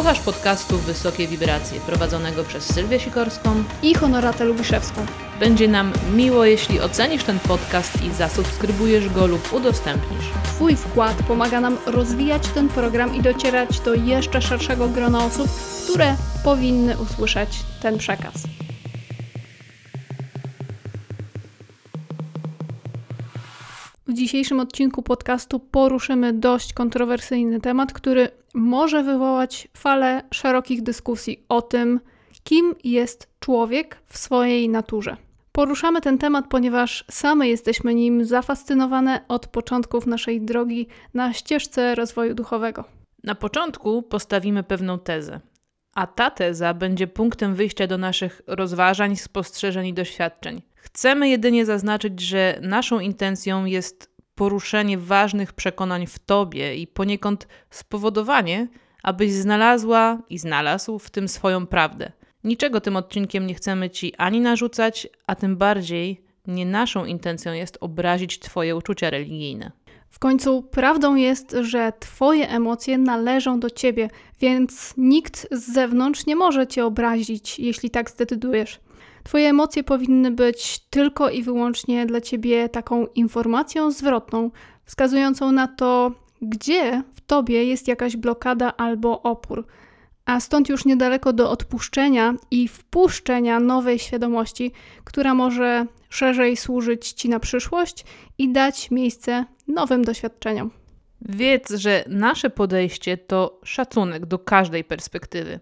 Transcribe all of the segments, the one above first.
Słuchasz podcastu Wysokie Wibracje, prowadzonego przez Sylwię Sikorską i Honoratę Lubiszewską. Będzie nam miło, jeśli ocenisz ten podcast i zasubskrybujesz go lub udostępnisz. Twój wkład pomaga nam rozwijać ten program i docierać do jeszcze szerszego grona osób, które powinny usłyszeć ten przekaz. Dzisiejszym odcinku podcastu poruszymy dość kontrowersyjny temat, który może wywołać falę szerokich dyskusji o tym, kim jest człowiek w swojej naturze. Poruszamy ten temat, ponieważ same jesteśmy nim zafascynowane od początków naszej drogi na ścieżce rozwoju duchowego. Na początku postawimy pewną tezę, a ta teza będzie punktem wyjścia do naszych rozważań, spostrzeżeń i doświadczeń. Chcemy jedynie zaznaczyć, że naszą intencją jest poruszenie ważnych przekonań w tobie i poniekąd spowodowanie, abyś znalazła i znalazł w tym swoją prawdę. Niczego tym odcinkiem nie chcemy ci ani narzucać, a tym bardziej nie naszą intencją jest obrazić twoje uczucia religijne. W końcu prawdą jest, że Twoje emocje należą do Ciebie, więc nikt z zewnątrz nie może Cię obrazić, jeśli tak zdecydujesz. Twoje emocje powinny być tylko i wyłącznie dla Ciebie taką informacją zwrotną, wskazującą na to, gdzie w Tobie jest jakaś blokada albo opór a stąd już niedaleko do odpuszczenia i wpuszczenia nowej świadomości, która może szerzej służyć Ci na przyszłość i dać miejsce nowym doświadczeniom. Wiedz, że nasze podejście to szacunek do każdej perspektywy.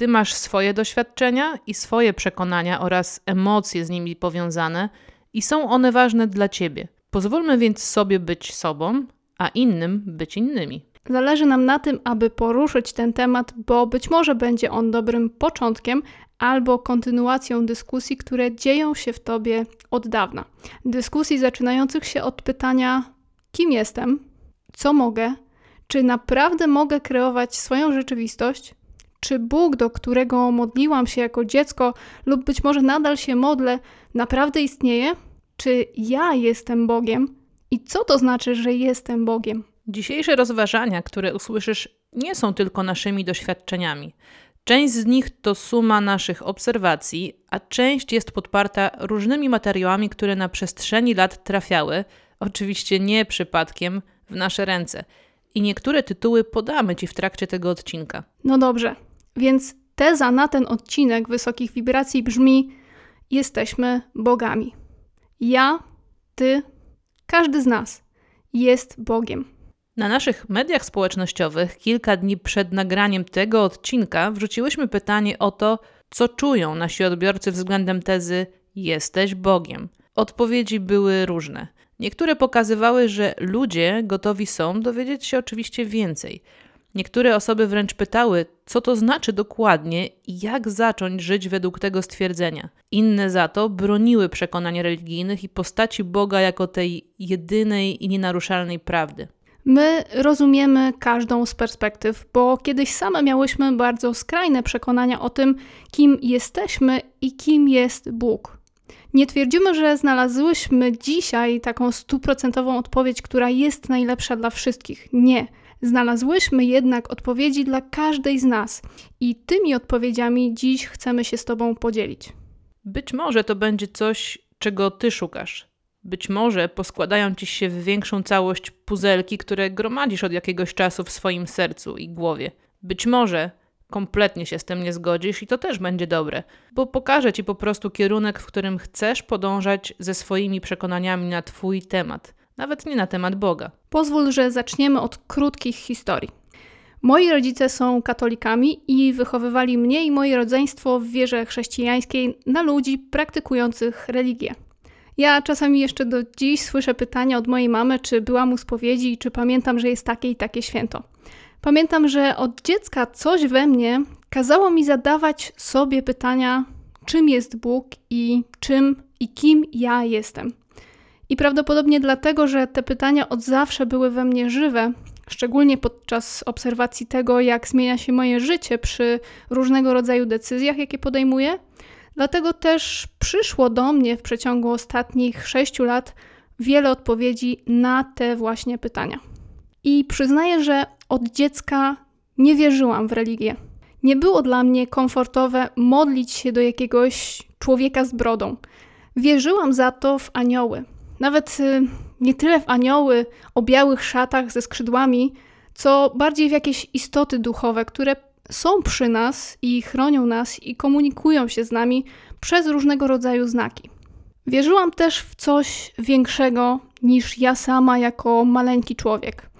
Ty masz swoje doświadczenia i swoje przekonania oraz emocje z nimi powiązane, i są one ważne dla ciebie. Pozwólmy więc sobie być sobą, a innym być innymi. Zależy nam na tym, aby poruszyć ten temat, bo być może będzie on dobrym początkiem albo kontynuacją dyskusji, które dzieją się w tobie od dawna. Dyskusji zaczynających się od pytania: kim jestem, co mogę, czy naprawdę mogę kreować swoją rzeczywistość, czy Bóg, do którego modliłam się jako dziecko, lub być może nadal się modlę, naprawdę istnieje? Czy ja jestem Bogiem? I co to znaczy, że jestem Bogiem? Dzisiejsze rozważania, które usłyszysz, nie są tylko naszymi doświadczeniami. Część z nich to suma naszych obserwacji, a część jest podparta różnymi materiałami, które na przestrzeni lat trafiały, oczywiście nie przypadkiem, w nasze ręce. I niektóre tytuły podamy Ci w trakcie tego odcinka. No dobrze, więc teza na ten odcinek wysokich wibracji brzmi: Jesteśmy bogami. Ja, ty, każdy z nas jest Bogiem. Na naszych mediach społecznościowych kilka dni przed nagraniem tego odcinka wrzuciłyśmy pytanie o to, co czują nasi odbiorcy względem tezy Jesteś Bogiem. Odpowiedzi były różne. Niektóre pokazywały, że ludzie gotowi są dowiedzieć się oczywiście więcej. Niektóre osoby wręcz pytały, co to znaczy dokładnie i jak zacząć żyć według tego stwierdzenia. Inne za to broniły przekonań religijnych i postaci Boga jako tej jedynej i nienaruszalnej prawdy. My rozumiemy każdą z perspektyw, bo kiedyś same miałyśmy bardzo skrajne przekonania o tym, kim jesteśmy i kim jest Bóg. Nie twierdzimy, że znalazłyśmy dzisiaj taką stuprocentową odpowiedź, która jest najlepsza dla wszystkich. Nie. Znalazłyśmy jednak odpowiedzi dla każdej z nas i tymi odpowiedziami dziś chcemy się z Tobą podzielić. Być może to będzie coś, czego Ty szukasz. Być może poskładają ci się w większą całość puzelki, które gromadzisz od jakiegoś czasu w swoim sercu i głowie. Być może kompletnie się z tym nie zgodzisz i to też będzie dobre, bo pokaże ci po prostu kierunek, w którym chcesz podążać ze swoimi przekonaniami na Twój temat. Nawet nie na temat Boga. Pozwól, że zaczniemy od krótkich historii. Moi rodzice są katolikami i wychowywali mnie i moje rodzeństwo w wierze chrześcijańskiej na ludzi praktykujących religię. Ja czasami jeszcze do dziś słyszę pytania od mojej mamy, czy byłam u spowiedzi i czy pamiętam, że jest takie i takie święto. Pamiętam, że od dziecka coś we mnie kazało mi zadawać sobie pytania, czym jest Bóg i czym i kim ja jestem. I prawdopodobnie dlatego, że te pytania od zawsze były we mnie żywe, szczególnie podczas obserwacji tego, jak zmienia się moje życie przy różnego rodzaju decyzjach, jakie podejmuję. Dlatego też przyszło do mnie w przeciągu ostatnich sześciu lat wiele odpowiedzi na te właśnie pytania. I przyznaję, że od dziecka nie wierzyłam w religię. Nie było dla mnie komfortowe modlić się do jakiegoś człowieka z brodą. Wierzyłam za to w anioły. Nawet y, nie tyle w anioły o białych szatach ze skrzydłami, co bardziej w jakieś istoty duchowe, które są przy nas i chronią nas i komunikują się z nami przez różnego rodzaju znaki. Wierzyłam też w coś większego niż ja sama jako maleńki człowiek.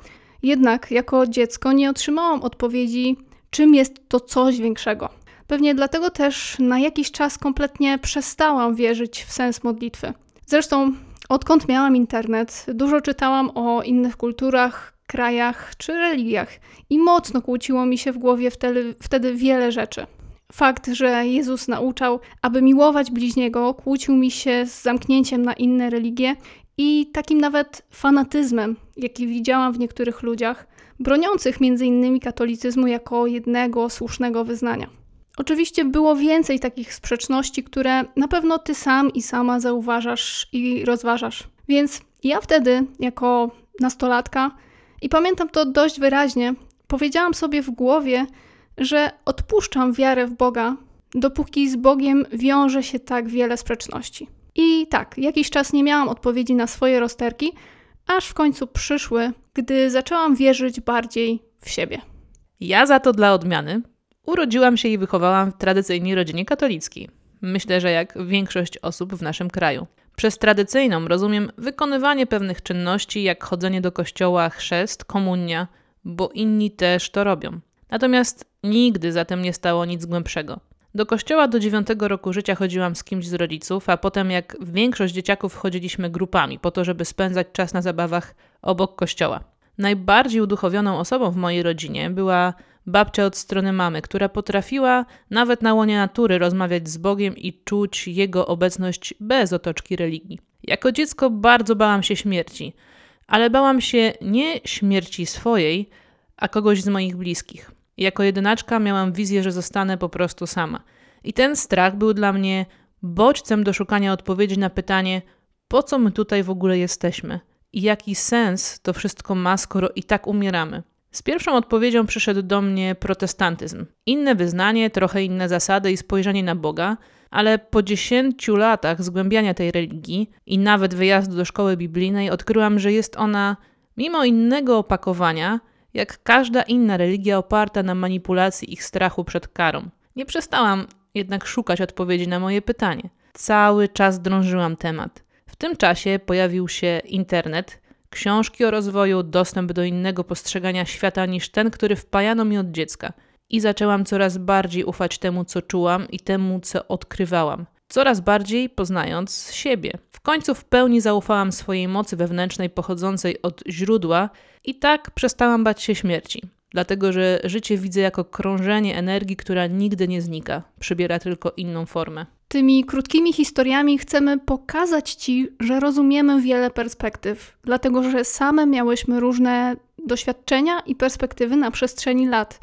Jednak jako dziecko nie otrzymałam odpowiedzi, czym jest to coś większego. Pewnie dlatego też na jakiś czas kompletnie przestałam wierzyć w sens modlitwy. Zresztą, odkąd miałam internet, dużo czytałam o innych kulturach, krajach czy religiach i mocno kłóciło mi się w głowie wtedy, wtedy wiele rzeczy. Fakt, że Jezus nauczał, aby miłować bliźniego, kłócił mi się z zamknięciem na inne religie i takim nawet fanatyzmem, jaki widziałam w niektórych ludziach, broniących m.in. katolicyzmu jako jednego słusznego wyznania. Oczywiście było więcej takich sprzeczności, które na pewno ty sam i sama zauważasz i rozważasz. Więc ja wtedy, jako nastolatka, i pamiętam to dość wyraźnie, powiedziałam sobie w głowie, że odpuszczam wiarę w Boga, dopóki z Bogiem wiąże się tak wiele sprzeczności. I tak, jakiś czas nie miałam odpowiedzi na swoje rozterki, aż w końcu przyszły, gdy zaczęłam wierzyć bardziej w siebie. Ja za to dla odmiany urodziłam się i wychowałam w tradycyjnej rodzinie katolickiej. Myślę, że jak większość osób w naszym kraju. Przez tradycyjną rozumiem wykonywanie pewnych czynności, jak chodzenie do kościoła, chrzest, komunia, bo inni też to robią. Natomiast nigdy za tym nie stało nic głębszego. Do kościoła do dziewiątego roku życia chodziłam z kimś z rodziców, a potem, jak większość dzieciaków, chodziliśmy grupami po to, żeby spędzać czas na zabawach obok kościoła. Najbardziej uduchowioną osobą w mojej rodzinie była babcia od strony mamy, która potrafiła nawet na łonie natury rozmawiać z Bogiem i czuć Jego obecność bez otoczki religii. Jako dziecko bardzo bałam się śmierci, ale bałam się nie śmierci swojej, a kogoś z moich bliskich. Jako jedynaczka miałam wizję, że zostanę po prostu sama. I ten strach był dla mnie bodźcem do szukania odpowiedzi na pytanie, po co my tutaj w ogóle jesteśmy i jaki sens to wszystko ma, skoro i tak umieramy. Z pierwszą odpowiedzią przyszedł do mnie protestantyzm. Inne wyznanie, trochę inne zasady i spojrzenie na Boga, ale po dziesięciu latach zgłębiania tej religii i nawet wyjazdu do szkoły biblijnej odkryłam, że jest ona, mimo innego opakowania, jak każda inna religia oparta na manipulacji ich strachu przed karą. Nie przestałam jednak szukać odpowiedzi na moje pytanie. Cały czas drążyłam temat. W tym czasie pojawił się internet, książki o rozwoju, dostęp do innego postrzegania świata niż ten, który wpajano mi od dziecka. I zaczęłam coraz bardziej ufać temu, co czułam i temu, co odkrywałam. Coraz bardziej poznając siebie. W końcu w pełni zaufałam swojej mocy wewnętrznej pochodzącej od źródła i tak przestałam bać się śmierci. Dlatego, że życie widzę jako krążenie energii, która nigdy nie znika, przybiera tylko inną formę. Tymi krótkimi historiami chcemy pokazać Ci, że rozumiemy wiele perspektyw, dlatego że same miałyśmy różne doświadczenia i perspektywy na przestrzeni lat.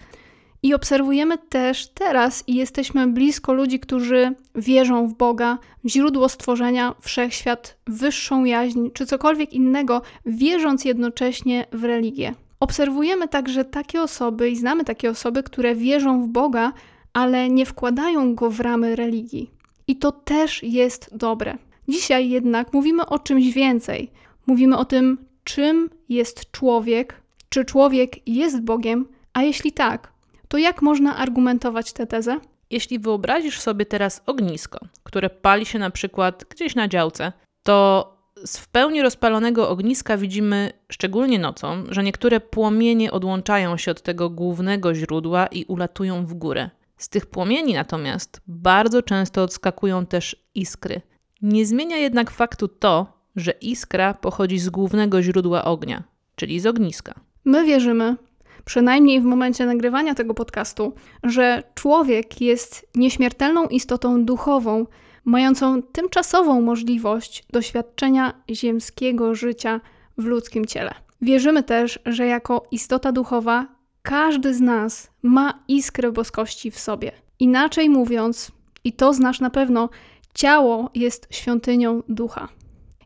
I obserwujemy też teraz i jesteśmy blisko ludzi, którzy wierzą w Boga, w źródło stworzenia, wszechświat, wyższą jaźń czy cokolwiek innego, wierząc jednocześnie w religię. Obserwujemy także takie osoby i znamy takie osoby, które wierzą w Boga, ale nie wkładają go w ramy religii. I to też jest dobre. Dzisiaj jednak mówimy o czymś więcej. Mówimy o tym, czym jest człowiek, czy człowiek jest Bogiem, a jeśli tak, to jak można argumentować tę tezę? Jeśli wyobrazisz sobie teraz ognisko, które pali się na przykład gdzieś na działce, to z w pełni rozpalonego ogniska widzimy, szczególnie nocą, że niektóre płomienie odłączają się od tego głównego źródła i ulatują w górę. Z tych płomieni natomiast bardzo często odskakują też iskry. Nie zmienia jednak faktu to, że iskra pochodzi z głównego źródła ognia, czyli z ogniska. My wierzymy, przynajmniej w momencie nagrywania tego podcastu, że człowiek jest nieśmiertelną istotą duchową, mającą tymczasową możliwość doświadczenia ziemskiego życia w ludzkim ciele. Wierzymy też, że jako istota duchowa każdy z nas ma iskrę boskości w sobie. Inaczej mówiąc, i to znasz na pewno, ciało jest świątynią ducha.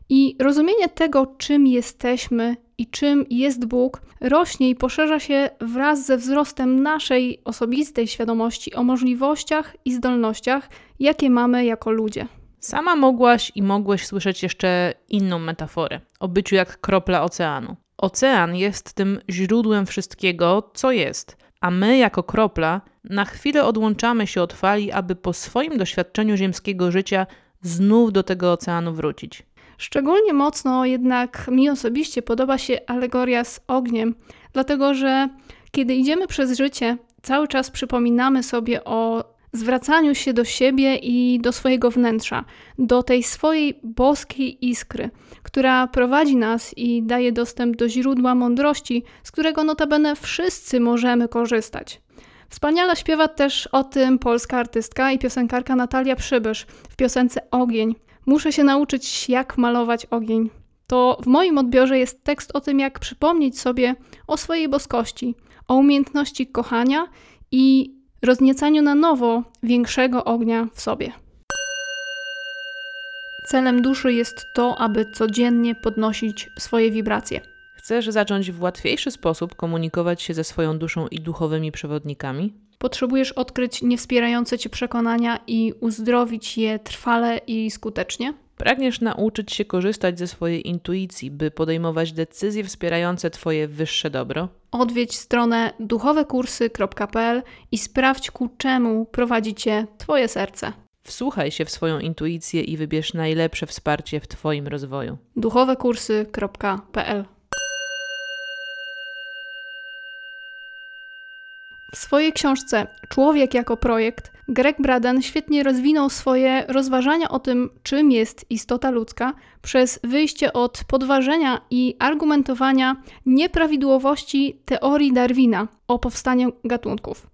I rozumienie tego, czym jesteśmy i czym jest Bóg, rośnie i poszerza się wraz ze wzrostem naszej osobistej świadomości o możliwościach i zdolnościach, jakie mamy jako ludzie. Sama mogłaś i mogłeś słyszeć jeszcze inną metaforę o byciu jak kropla oceanu. Ocean jest tym źródłem wszystkiego, co jest, a my, jako kropla, na chwilę odłączamy się od fali, aby po swoim doświadczeniu ziemskiego życia znów do tego oceanu wrócić. Szczególnie mocno jednak mi osobiście podoba się alegoria z ogniem, dlatego że kiedy idziemy przez życie, cały czas przypominamy sobie o zwracaniu się do siebie i do swojego wnętrza, do tej swojej boskiej iskry, która prowadzi nas i daje dostęp do źródła mądrości, z którego notabene wszyscy możemy korzystać. Wspaniale śpiewa też o tym polska artystka i piosenkarka Natalia Przybysz w piosence Ogień. Muszę się nauczyć, jak malować ogień. To w moim odbiorze jest tekst o tym, jak przypomnieć sobie o swojej boskości, o umiejętności kochania i rozniecaniu na nowo większego ognia w sobie. Celem duszy jest to, aby codziennie podnosić swoje wibracje. Chcesz zacząć w łatwiejszy sposób komunikować się ze swoją duszą i duchowymi przewodnikami? Potrzebujesz odkryć niewspierające cię przekonania i uzdrowić je trwale i skutecznie? Pragniesz nauczyć się korzystać ze swojej intuicji, by podejmować decyzje wspierające Twoje wyższe dobro? Odwiedź stronę duchowekursy.pl i sprawdź ku czemu prowadzi Cię Twoje serce. Wsłuchaj się w swoją intuicję i wybierz najlepsze wsparcie w Twoim rozwoju. duchowekursy.pl W swojej książce Człowiek jako projekt Greg Braden świetnie rozwinął swoje rozważania o tym, czym jest istota ludzka, przez wyjście od podważenia i argumentowania nieprawidłowości teorii Darwina o powstaniu gatunków.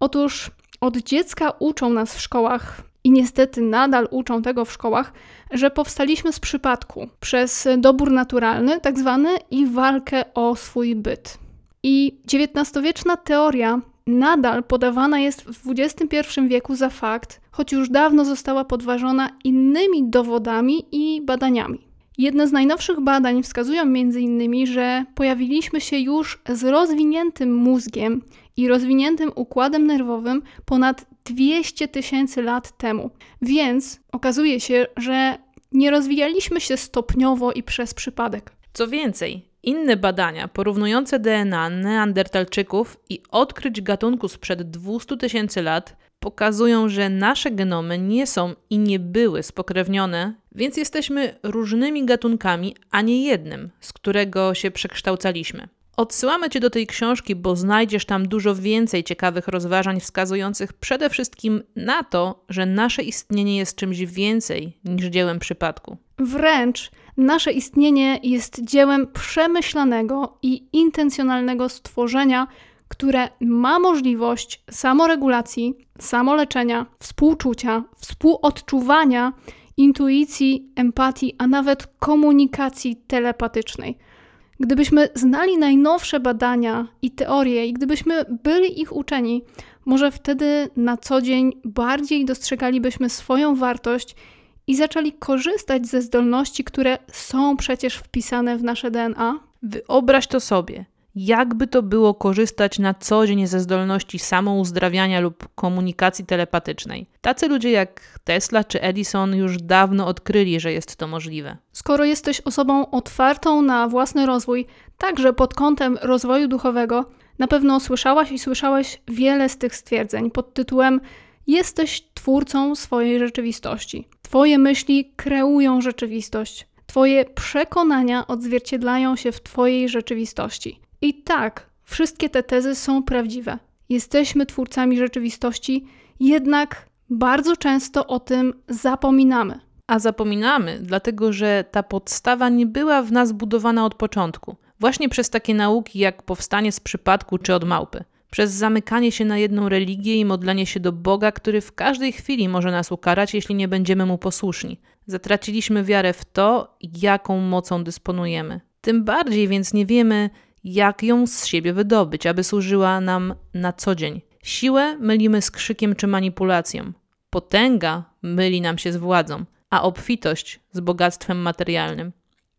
Otóż od dziecka uczą nas w szkołach i niestety nadal uczą tego w szkołach, że powstaliśmy z przypadku przez dobór naturalny, tak zwany, i walkę o swój byt. I XIX-wieczna teoria nadal podawana jest w XXI wieku za fakt, choć już dawno została podważona innymi dowodami i badaniami. Jedne z najnowszych badań wskazują m.in., że pojawiliśmy się już z rozwiniętym mózgiem i rozwiniętym układem nerwowym ponad 200 tysięcy lat temu. Więc okazuje się, że nie rozwijaliśmy się stopniowo i przez przypadek. Co więcej, inne badania porównujące DNA neandertalczyków i odkryć gatunku sprzed 200 tysięcy lat pokazują, że nasze genomy nie są i nie były spokrewnione, więc jesteśmy różnymi gatunkami, a nie jednym, z którego się przekształcaliśmy. Odsyłamy Cię do tej książki, bo znajdziesz tam dużo więcej ciekawych rozważań wskazujących przede wszystkim na to, że nasze istnienie jest czymś więcej niż dziełem przypadku. Wręcz nasze istnienie jest dziełem przemyślanego i intencjonalnego stworzenia, które ma możliwość samoregulacji, samoleczenia, współczucia, współodczuwania, intuicji, empatii, a nawet komunikacji telepatycznej. Gdybyśmy znali najnowsze badania i teorie, i gdybyśmy byli ich uczeni, może wtedy na co dzień bardziej dostrzegalibyśmy swoją wartość i zaczęli korzystać ze zdolności, które są przecież wpisane w nasze DNA? Wyobraź to sobie. Jakby to było korzystać na co dzień ze zdolności samouzdrawiania lub komunikacji telepatycznej? Tacy ludzie jak Tesla czy Edison już dawno odkryli, że jest to możliwe. Skoro jesteś osobą otwartą na własny rozwój, także pod kątem rozwoju duchowego, na pewno słyszałaś i słyszałeś wiele z tych stwierdzeń pod tytułem Jesteś twórcą swojej rzeczywistości. Twoje myśli kreują rzeczywistość. Twoje przekonania odzwierciedlają się w Twojej rzeczywistości. I tak, wszystkie te tezy są prawdziwe. Jesteśmy twórcami rzeczywistości, jednak bardzo często o tym zapominamy. A zapominamy, dlatego że ta podstawa nie była w nas budowana od początku. Właśnie przez takie nauki jak powstanie z przypadku czy od małpy. Przez zamykanie się na jedną religię i modlenie się do Boga, który w każdej chwili może nas ukarać, jeśli nie będziemy mu posłuszni. Zatraciliśmy wiarę w to, jaką mocą dysponujemy. Tym bardziej więc nie wiemy, jak ją z siebie wydobyć, aby służyła nam na co dzień. Siłę mylimy z krzykiem czy manipulacją. Potęga myli nam się z władzą, a obfitość z bogactwem materialnym.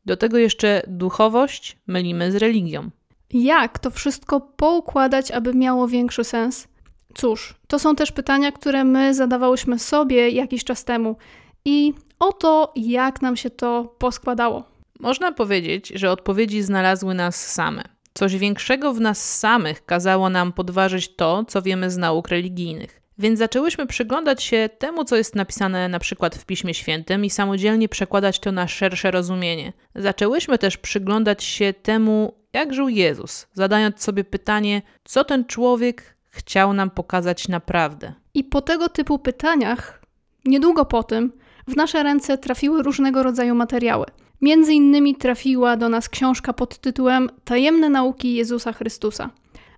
Do tego jeszcze duchowość mylimy z religią. Jak to wszystko poukładać, aby miało większy sens? Cóż, to są też pytania, które my zadawałyśmy sobie jakiś czas temu i oto jak nam się to poskładało. Można powiedzieć, że odpowiedzi znalazły nas same. Coś większego w nas samych kazało nam podważyć to, co wiemy z nauk religijnych. Więc zaczęłyśmy przyglądać się temu, co jest napisane na przykład w Piśmie Świętym i samodzielnie przekładać to na szersze rozumienie. Zaczęłyśmy też przyglądać się temu, jak żył Jezus, zadając sobie pytanie, co ten człowiek chciał nam pokazać naprawdę. I po tego typu pytaniach, niedługo po tym, w nasze ręce trafiły różnego rodzaju materiały. Między innymi trafiła do nas książka pod tytułem Tajemne nauki Jezusa Chrystusa.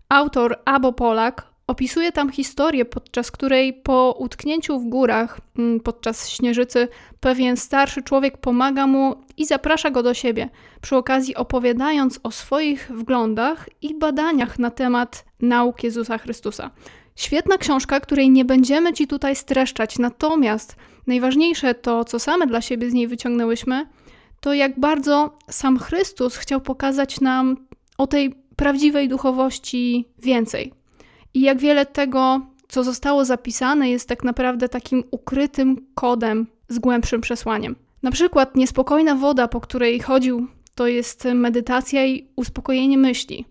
Autor Abo Polak opisuje tam historię, podczas której po utknięciu w górach mm, podczas śnieżycy pewien starszy człowiek pomaga mu i zaprasza go do siebie, przy okazji opowiadając o swoich wglądach i badaniach na temat nauk Jezusa Chrystusa. Świetna książka, której nie będziemy Ci tutaj streszczać, natomiast najważniejsze to, co same dla siebie z niej wyciągnęłyśmy, to jak bardzo sam Chrystus chciał pokazać nam o tej prawdziwej duchowości więcej. I jak wiele tego, co zostało zapisane, jest tak naprawdę takim ukrytym kodem z głębszym przesłaniem. Na przykład niespokojna woda, po której chodził, to jest medytacja i uspokojenie myśli.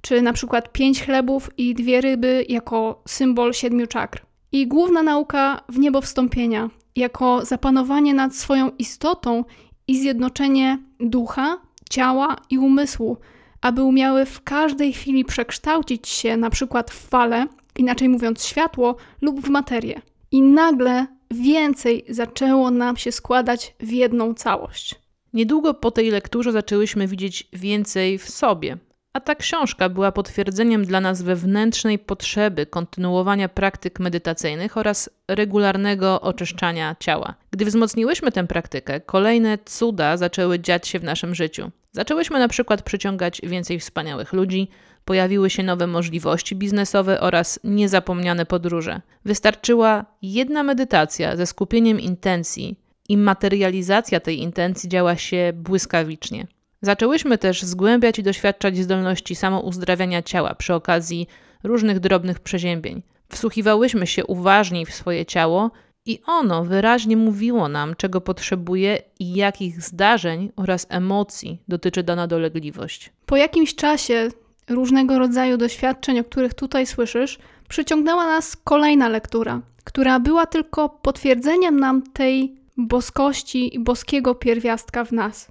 Czy na przykład pięć chlebów i dwie ryby jako symbol siedmiu czakr. I główna nauka w niebo wstąpienia, jako zapanowanie nad swoją istotą i zjednoczenie ducha, ciała i umysłu, aby umiały w każdej chwili przekształcić się na przykład w fale, inaczej mówiąc światło, lub w materię. I nagle więcej zaczęło nam się składać w jedną całość. Niedługo po tej lekturze zaczęłyśmy widzieć więcej w sobie, a ta książka była potwierdzeniem dla nas wewnętrznej potrzeby kontynuowania praktyk medytacyjnych oraz regularnego oczyszczania ciała. Gdy wzmocniłyśmy tę praktykę, kolejne cuda zaczęły dziać się w naszym życiu. Zaczęłyśmy na przykład przyciągać więcej wspaniałych ludzi, pojawiły się nowe możliwości biznesowe oraz niezapomniane podróże. Wystarczyła jedna medytacja ze skupieniem intencji i materializacja tej intencji działa się błyskawicznie. Zaczęłyśmy też zgłębiać i doświadczać zdolności samouzdrawiania ciała przy okazji różnych drobnych przeziębień. Wsłuchiwałyśmy się uważniej w swoje ciało i ono wyraźnie mówiło nam, czego potrzebuje i jakich zdarzeń oraz emocji dotyczy dana dolegliwość. Po jakimś czasie różnego rodzaju doświadczeń, o których tutaj słyszysz, przyciągnęła nas kolejna lektura, która była tylko potwierdzeniem nam tej boskości i boskiego pierwiastka w nas.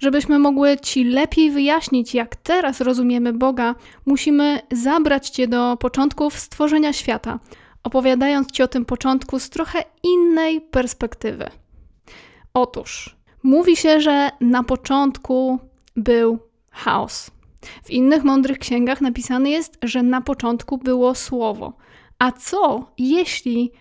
Żebyśmy mogły Ci lepiej wyjaśnić, jak teraz rozumiemy Boga, musimy zabrać Cię do początków stworzenia świata, opowiadając Ci o tym początku z trochę innej perspektywy. Otóż, mówi się, że na początku był chaos. W innych mądrych księgach napisane jest, że na początku było słowo. A co jeśli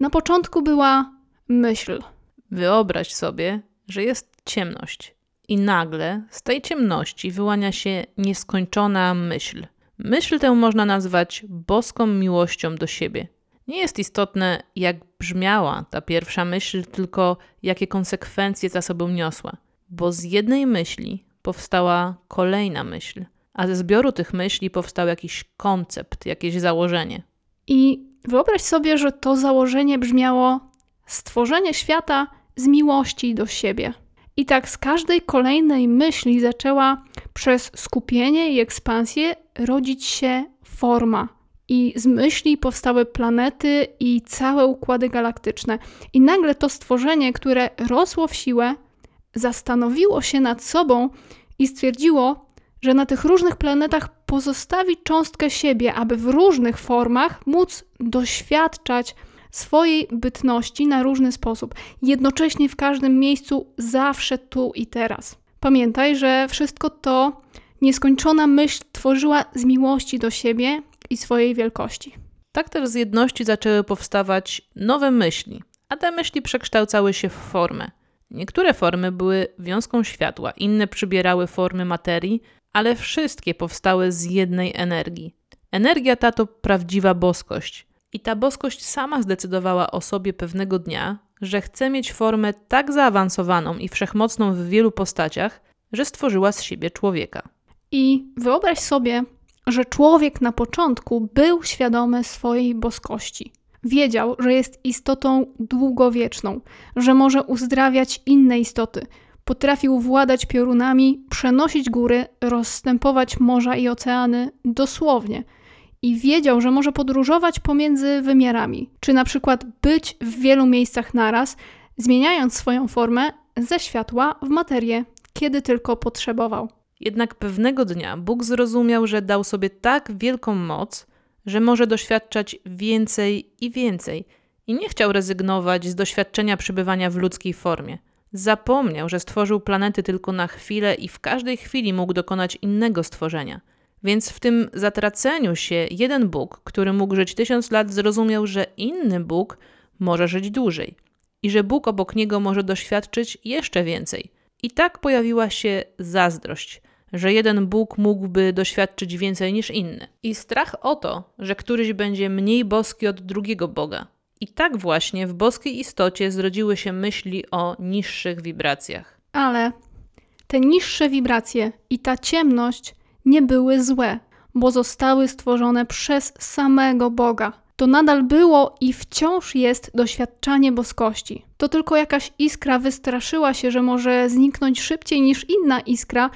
na początku była myśl? Wyobraź sobie, że jest ciemność i nagle z tej ciemności wyłania się nieskończona myśl. Myśl tę można nazwać boską miłością do siebie. Nie jest istotne, jak brzmiała ta pierwsza myśl, tylko jakie konsekwencje za sobą niosła. Bo z jednej myśli powstała kolejna myśl, a ze zbioru tych myśli powstał jakiś koncept, jakieś założenie. I wyobraź sobie, że to założenie brzmiało stworzenie świata z miłości do siebie. I tak z każdej kolejnej myśli zaczęła przez skupienie i ekspansję rodzić się forma. I z myśli powstały planety i całe układy galaktyczne. I nagle to stworzenie, które rosło w siłę, zastanowiło się nad sobą i stwierdziło, że na tych różnych planetach pozostawi cząstkę siebie, aby w różnych formach móc doświadczać swojej bytności na różny sposób, jednocześnie w każdym miejscu, zawsze tu i teraz. Pamiętaj, że wszystko to nieskończona myśl tworzyła z miłości do siebie i swojej wielkości. Tak też z jedności zaczęły powstawać nowe myśli, a te myśli przekształcały się w formę. Niektóre formy były wiązką światła, inne przybierały formy materii, ale wszystkie powstały z jednej energii. Energia ta to prawdziwa boskość. I ta boskość sama zdecydowała o sobie pewnego dnia, że chce mieć formę tak zaawansowaną i wszechmocną w wielu postaciach, że stworzyła z siebie człowieka. I wyobraź sobie, że człowiek na początku był świadomy swojej boskości. Wiedział, że jest istotą długowieczną, że może uzdrawiać inne istoty. Potrafił władać piorunami, przenosić góry, rozstępować morza i oceany dosłownie. I wiedział, że może podróżować pomiędzy wymiarami, czy na przykład być w wielu miejscach naraz, zmieniając swoją formę ze światła w materię, kiedy tylko potrzebował. Jednak pewnego dnia Bóg zrozumiał, że dał sobie tak wielką moc, że może doświadczać więcej i więcej, i nie chciał rezygnować z doświadczenia przebywania w ludzkiej formie. Zapomniał, że stworzył planety tylko na chwilę i w każdej chwili mógł dokonać innego stworzenia. Więc w tym zatraceniu się jeden Bóg, który mógł żyć tysiąc lat, zrozumiał, że inny Bóg może żyć dłużej i że Bóg obok niego może doświadczyć jeszcze więcej. I tak pojawiła się zazdrość, że jeden Bóg mógłby doświadczyć więcej niż inny. I strach o to, że któryś będzie mniej boski od drugiego Boga. I tak właśnie w boskiej istocie zrodziły się myśli o niższych wibracjach. Ale te niższe wibracje i ta ciemność nie były złe, bo zostały stworzone przez samego Boga. To nadal było i wciąż jest doświadczanie boskości. To tylko jakaś iskra wystraszyła się, że może zniknąć szybciej niż inna iskra,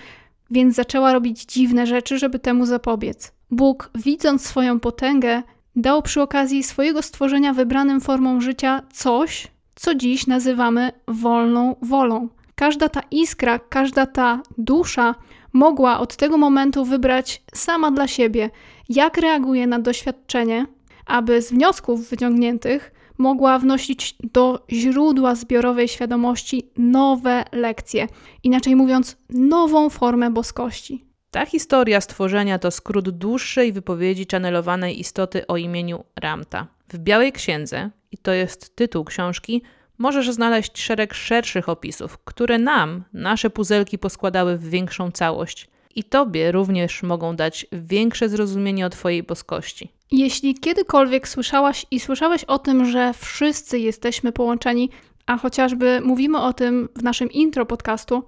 więc zaczęła robić dziwne rzeczy, żeby temu zapobiec. Bóg, widząc swoją potęgę, dał przy okazji swojego stworzenia wybranym formą życia coś, co dziś nazywamy wolną wolą. Każda ta iskra, każda ta dusza mogła od tego momentu wybrać sama dla siebie, jak reaguje na doświadczenie, aby z wniosków wyciągniętych mogła wnosić do źródła zbiorowej świadomości nowe lekcje, inaczej mówiąc, nową formę boskości. Ta historia stworzenia to skrót dłuższej wypowiedzi channelowanej istoty o imieniu Ramta. W Białej Księdze, i to jest tytuł książki, możesz znaleźć szereg szerszych opisów, które nam, nasze puzelki poskładały w większą całość. I tobie również mogą dać większe zrozumienie o twojej boskości. Jeśli kiedykolwiek słyszałaś i słyszałeś o tym, że wszyscy jesteśmy połączeni, a chociażby mówimy o tym w naszym intro podcastu,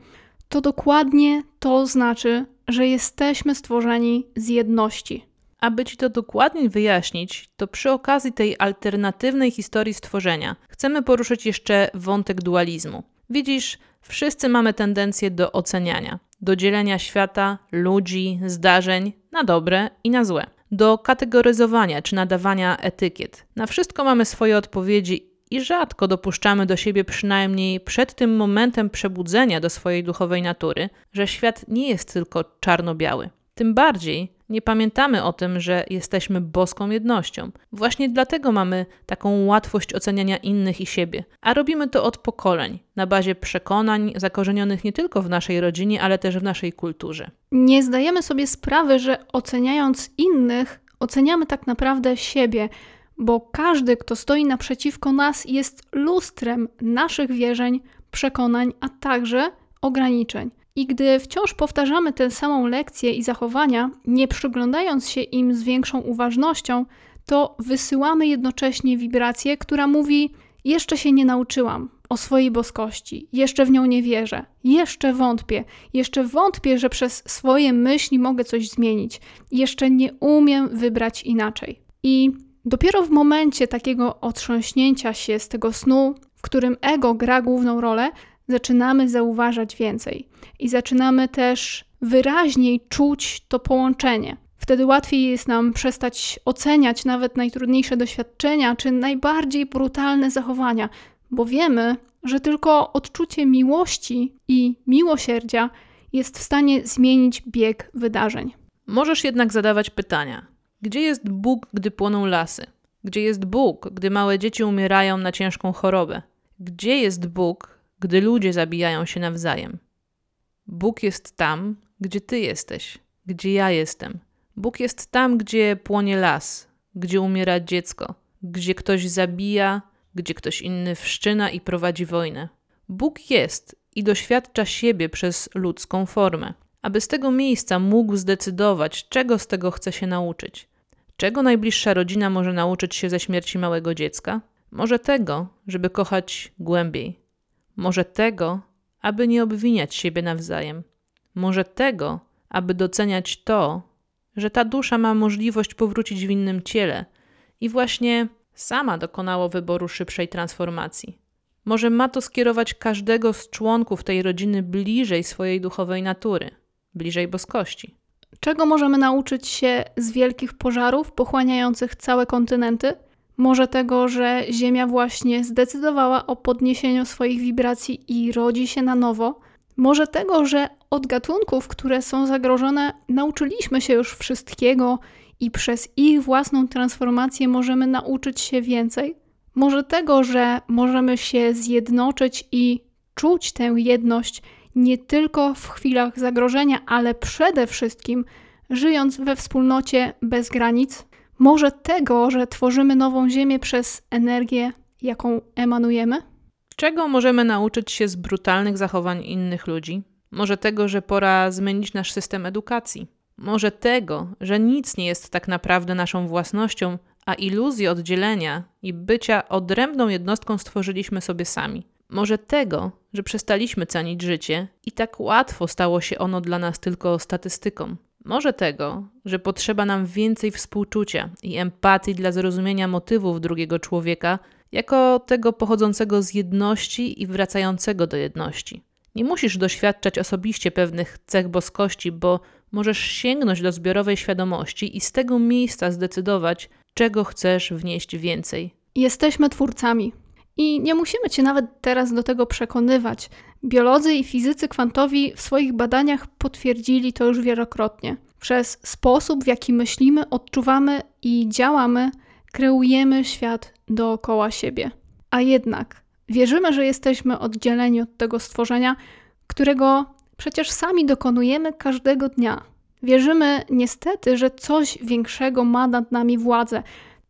to dokładnie to znaczy, że jesteśmy stworzeni z jedności. Aby Ci to dokładniej wyjaśnić, to przy okazji tej alternatywnej historii stworzenia chcemy poruszyć jeszcze wątek dualizmu. Widzisz, wszyscy mamy tendencję do oceniania, do dzielenia świata, ludzi, zdarzeń na dobre i na złe, do kategoryzowania czy nadawania etykiet. Na wszystko mamy swoje odpowiedzi i rzadko dopuszczamy do siebie przynajmniej przed tym momentem przebudzenia do swojej duchowej natury, że świat nie jest tylko czarno-biały. Tym bardziej nie pamiętamy o tym, że jesteśmy boską jednością. Właśnie dlatego mamy taką łatwość oceniania innych i siebie, a robimy to od pokoleń, na bazie przekonań zakorzenionych nie tylko w naszej rodzinie, ale też w naszej kulturze. Nie zdajemy sobie sprawy, że oceniając innych, oceniamy tak naprawdę siebie, bo każdy, kto stoi naprzeciwko nas, jest lustrem naszych wierzeń, przekonań, a także ograniczeń. I gdy wciąż powtarzamy tę samą lekcję i zachowania, nie przyglądając się im z większą uważnością, to wysyłamy jednocześnie wibrację, która mówi: Jeszcze się nie nauczyłam o swojej boskości, jeszcze w nią nie wierzę, jeszcze wątpię, jeszcze wątpię, że przez swoje myśli mogę coś zmienić, jeszcze nie umiem wybrać inaczej. I dopiero w momencie takiego otrząśnięcia się z tego snu, w którym ego gra główną rolę, zaczynamy zauważać więcej i zaczynamy też wyraźniej czuć to połączenie. Wtedy łatwiej jest nam przestać oceniać nawet najtrudniejsze doświadczenia czy najbardziej brutalne zachowania, bo wiemy, że tylko odczucie miłości i miłosierdzia jest w stanie zmienić bieg wydarzeń. Możesz jednak zadawać pytania: gdzie jest Bóg, gdy płoną lasy? Gdzie jest Bóg, gdy małe dzieci umierają na ciężką chorobę? Gdzie jest Bóg, gdy ludzie zabijają się nawzajem? Bóg jest tam, gdzie ty jesteś, gdzie ja jestem. Bóg jest tam, gdzie płonie las, gdzie umiera dziecko, gdzie ktoś zabija, gdzie ktoś inny wszczyna i prowadzi wojnę. Bóg jest i doświadcza siebie przez ludzką formę, aby z tego miejsca mógł zdecydować, czego z tego chce się nauczyć. Czego najbliższa rodzina może nauczyć się ze śmierci małego dziecka? Może tego, żeby kochać głębiej. Może tego, aby nie obwiniać siebie nawzajem. Może tego, aby doceniać to, że ta dusza ma możliwość powrócić w innym ciele i właśnie sama dokonało wyboru szybszej transformacji. Może ma to skierować każdego z członków tej rodziny bliżej swojej duchowej natury, bliżej boskości. Czego możemy nauczyć się z wielkich pożarów pochłaniających całe kontynenty? Może tego, że Ziemia właśnie zdecydowała o podniesieniu swoich wibracji i rodzi się na nowo? Może tego, że od gatunków, które są zagrożone, nauczyliśmy się już wszystkiego i przez ich własną transformację możemy nauczyć się więcej? Może tego, że możemy się zjednoczyć i czuć tę jedność nie tylko w chwilach zagrożenia, ale przede wszystkim żyjąc we wspólnocie bez granic? Może tego, że tworzymy nową Ziemię przez energię, jaką emanujemy? Czego możemy nauczyć się z brutalnych zachowań innych ludzi? Może tego, że pora zmienić nasz system edukacji? Może tego, że nic nie jest tak naprawdę naszą własnością, a iluzję oddzielenia i bycia odrębną jednostką stworzyliśmy sobie sami? Może tego, że przestaliśmy cenić życie i tak łatwo stało się ono dla nas tylko statystyką? Może tego, że potrzeba nam więcej współczucia i empatii dla zrozumienia motywów drugiego człowieka, jako tego pochodzącego z jedności i wracającego do jedności. Nie musisz doświadczać osobiście pewnych cech boskości, bo możesz sięgnąć do zbiorowej świadomości i z tego miejsca zdecydować, czego chcesz wnieść więcej. Jesteśmy twórcami. I nie musimy cię nawet teraz do tego przekonywać. Biolodzy i fizycy kwantowi w swoich badaniach potwierdzili to już wielokrotnie. Przez sposób, w jaki myślimy, odczuwamy i działamy, kreujemy świat dookoła siebie. A jednak wierzymy, że jesteśmy oddzieleni od tego stworzenia, którego przecież sami dokonujemy każdego dnia. Wierzymy niestety, że coś większego ma nad nami władzę.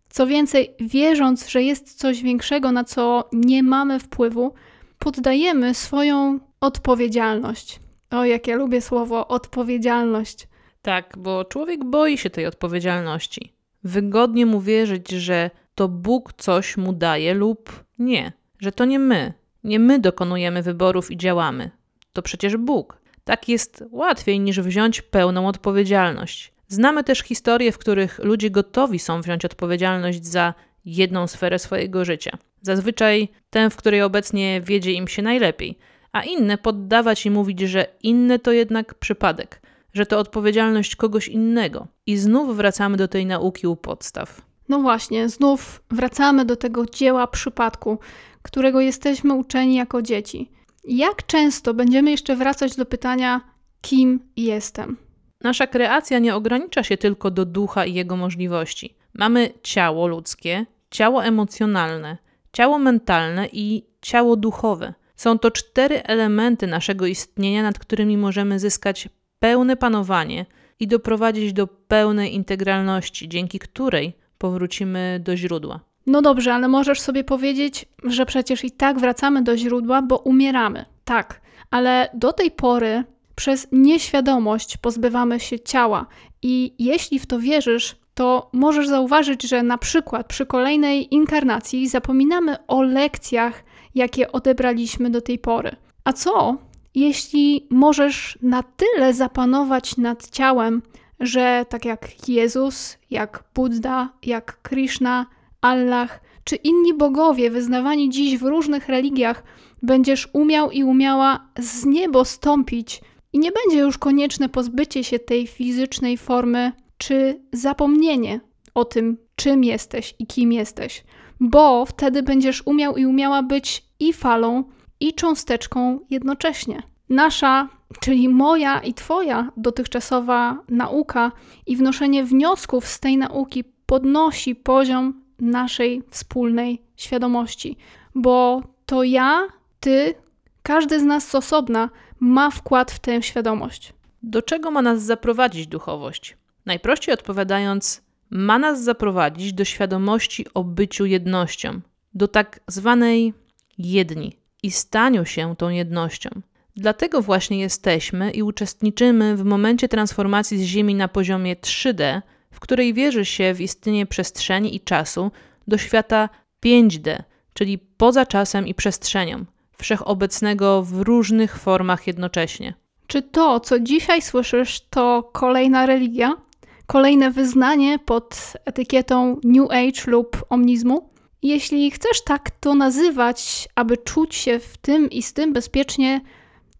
Co więcej, wierząc, że jest coś większego, na co nie mamy wpływu, poddajemy swoją odpowiedzialność. O, jak ja lubię słowo odpowiedzialność. Tak, bo człowiek boi się tej odpowiedzialności. Wygodnie mu wierzyć, że to Bóg coś mu daje lub nie, że to nie my. Nie my dokonujemy wyborów i działamy. To przecież Bóg. Tak jest łatwiej niż wziąć pełną odpowiedzialność. Znamy też historie, w których ludzie gotowi są wziąć odpowiedzialność za jedną sferę swojego życia. Zazwyczaj tę, w której obecnie wiedzie im się najlepiej, a inne poddawać i mówić, że inne to jednak przypadek, że to odpowiedzialność kogoś innego. I znów wracamy do tej nauki u podstaw. No właśnie, znów wracamy do tego dzieła przypadku, którego jesteśmy uczeni jako dzieci. Jak często będziemy jeszcze wracać do pytania, kim jestem? Nasza kreacja nie ogranicza się tylko do ducha i jego możliwości. Mamy ciało ludzkie, ciało emocjonalne, ciało mentalne i ciało duchowe. Są to cztery elementy naszego istnienia, nad którymi możemy zyskać pełne panowanie i doprowadzić do pełnej integralności, dzięki której powrócimy do źródła. No dobrze, ale możesz sobie powiedzieć, że przecież i tak wracamy do źródła, bo umieramy. Tak, ale do tej pory przez nieświadomość pozbywamy się ciała. I jeśli w to wierzysz, to możesz zauważyć, że na przykład przy kolejnej inkarnacji zapominamy o lekcjach, jakie odebraliśmy do tej pory. A co, jeśli możesz na tyle zapanować nad ciałem, że tak jak Jezus, jak Buddha, jak Krishna, Allah czy inni bogowie wyznawani dziś w różnych religiach, będziesz umiał i umiała z niebo stąpić i nie będzie już konieczne pozbycie się tej fizycznej formy czy zapomnienie o tym, czym jesteś i kim jesteś, bo wtedy będziesz umiał i umiała być i falą, i cząsteczką jednocześnie. Nasza, czyli moja i Twoja dotychczasowa nauka i wnoszenie wniosków z tej nauki podnosi poziom naszej wspólnej świadomości, bo to ja, Ty, każdy z nas z osobna ma wkład w tę świadomość. Do czego ma nas zaprowadzić duchowość? Najprościej odpowiadając, ma nas zaprowadzić do świadomości o byciu jednością, do tak zwanej jedni i staniu się tą jednością. Dlatego właśnie jesteśmy i uczestniczymy w momencie transformacji z Ziemi na poziomie 3D, w której wierzy się w istnienie przestrzeni i czasu, do świata 5D, czyli poza czasem i przestrzenią, wszechobecnego w różnych formach jednocześnie. Czy to, co dzisiaj słyszysz, to kolejna religia? Kolejne wyznanie pod etykietą New Age lub omnizmu? Jeśli chcesz tak to nazywać, aby czuć się w tym i z tym bezpiecznie,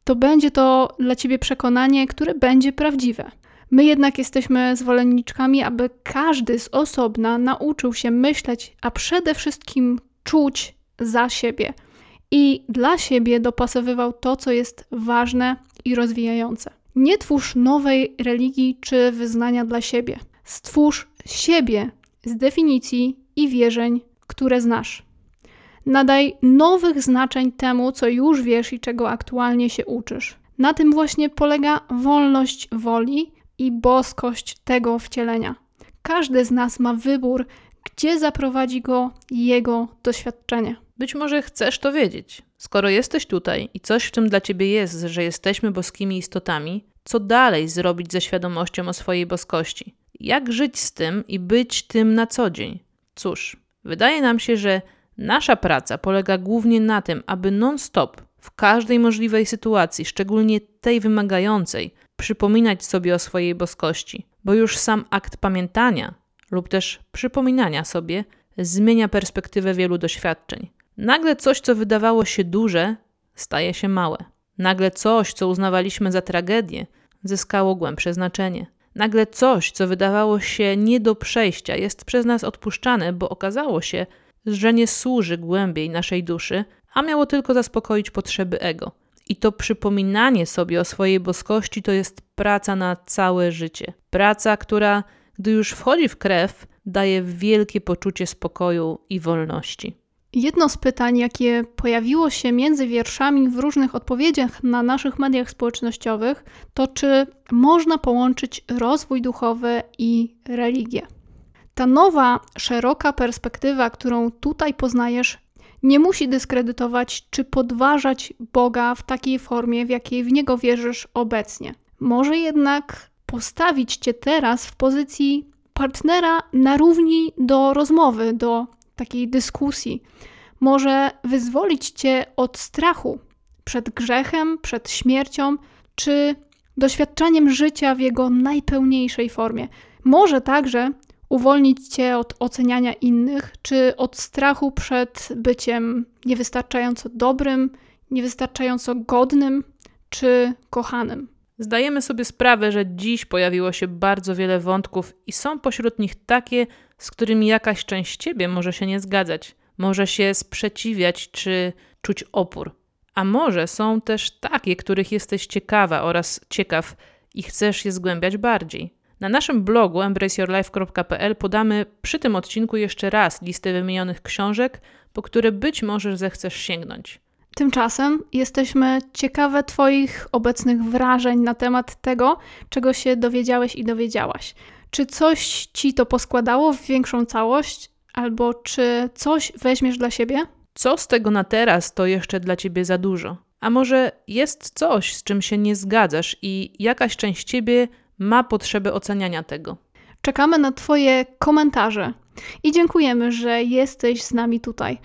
to będzie to dla ciebie przekonanie, które będzie prawdziwe. My jednak jesteśmy zwolenniczkami, aby każdy z osobna nauczył się myśleć, a przede wszystkim czuć za siebie i dla siebie dopasowywał to, co jest ważne i rozwijające. Nie twórz nowej religii czy wyznania dla siebie. Stwórz siebie z definicji i wierzeń, które znasz. Nadaj nowych znaczeń temu, co już wiesz i czego aktualnie się uczysz. Na tym właśnie polega wolność woli i boskość tego wcielenia. Każdy z nas ma wybór, gdzie zaprowadzi go jego doświadczenie. Być może chcesz to wiedzieć. Skoro jesteś tutaj i coś w tym dla ciebie jest, że jesteśmy boskimi istotami, co dalej zrobić ze świadomością o swojej boskości? Jak żyć z tym i być tym na co dzień? Cóż, wydaje nam się, że nasza praca polega głównie na tym, aby non-stop, w każdej możliwej sytuacji, szczególnie tej wymagającej, przypominać sobie o swojej boskości, bo już sam akt pamiętania lub też przypominania sobie zmienia perspektywę wielu doświadczeń. Nagle coś, co wydawało się duże, staje się małe. Nagle coś, co uznawaliśmy za tragedię, zyskało głębsze znaczenie. Nagle coś, co wydawało się nie do przejścia, jest przez nas odpuszczane, bo okazało się, że nie służy głębiej naszej duszy, a miało tylko zaspokoić potrzeby ego. I to przypominanie sobie o swojej boskości to jest praca na całe życie. Praca, która, gdy już wchodzi w krew, daje wielkie poczucie spokoju i wolności. Jedno z pytań, jakie pojawiło się między wierszami w różnych odpowiedziach na naszych mediach społecznościowych, to czy można połączyć rozwój duchowy i religię. Ta nowa, szeroka perspektywa, którą tutaj poznajesz, nie musi dyskredytować czy podważać Boga w takiej formie, w jakiej w niego wierzysz obecnie. Może jednak postawić cię teraz w pozycji partnera na równi do rozmowy, do takiej dyskusji. Może wyzwolić cię od strachu przed grzechem, przed śmiercią, czy doświadczaniem życia w jego najpełniejszej formie. Może także uwolnić cię od oceniania innych, czy od strachu przed byciem niewystarczająco dobrym, niewystarczająco godnym czy kochanym. Zdajemy sobie sprawę, że dziś pojawiło się bardzo wiele wątków i są pośród nich takie, z którymi jakaś część ciebie może się nie zgadzać, może się sprzeciwiać czy czuć opór. A może są też takie, których jesteś ciekawa oraz ciekaw i chcesz je zgłębiać bardziej. Na naszym blogu embraceyourlife.pl podamy przy tym odcinku jeszcze raz listę wymienionych książek, po które być może zechcesz sięgnąć. Tymczasem jesteśmy ciekawe Twoich obecnych wrażeń na temat tego, czego się dowiedziałeś i dowiedziałaś. Czy coś Ci to poskładało w większą całość, albo czy coś weźmiesz dla siebie? Co z tego na teraz to jeszcze dla Ciebie za dużo? A może jest coś, z czym się nie zgadzasz i jakaś część Ciebie ma potrzebę oceniania tego? Czekamy na Twoje komentarze i dziękujemy, że jesteś z nami tutaj.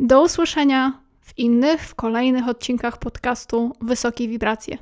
Do usłyszenia w innych, w kolejnych odcinkach podcastu Wysokie Wibracje.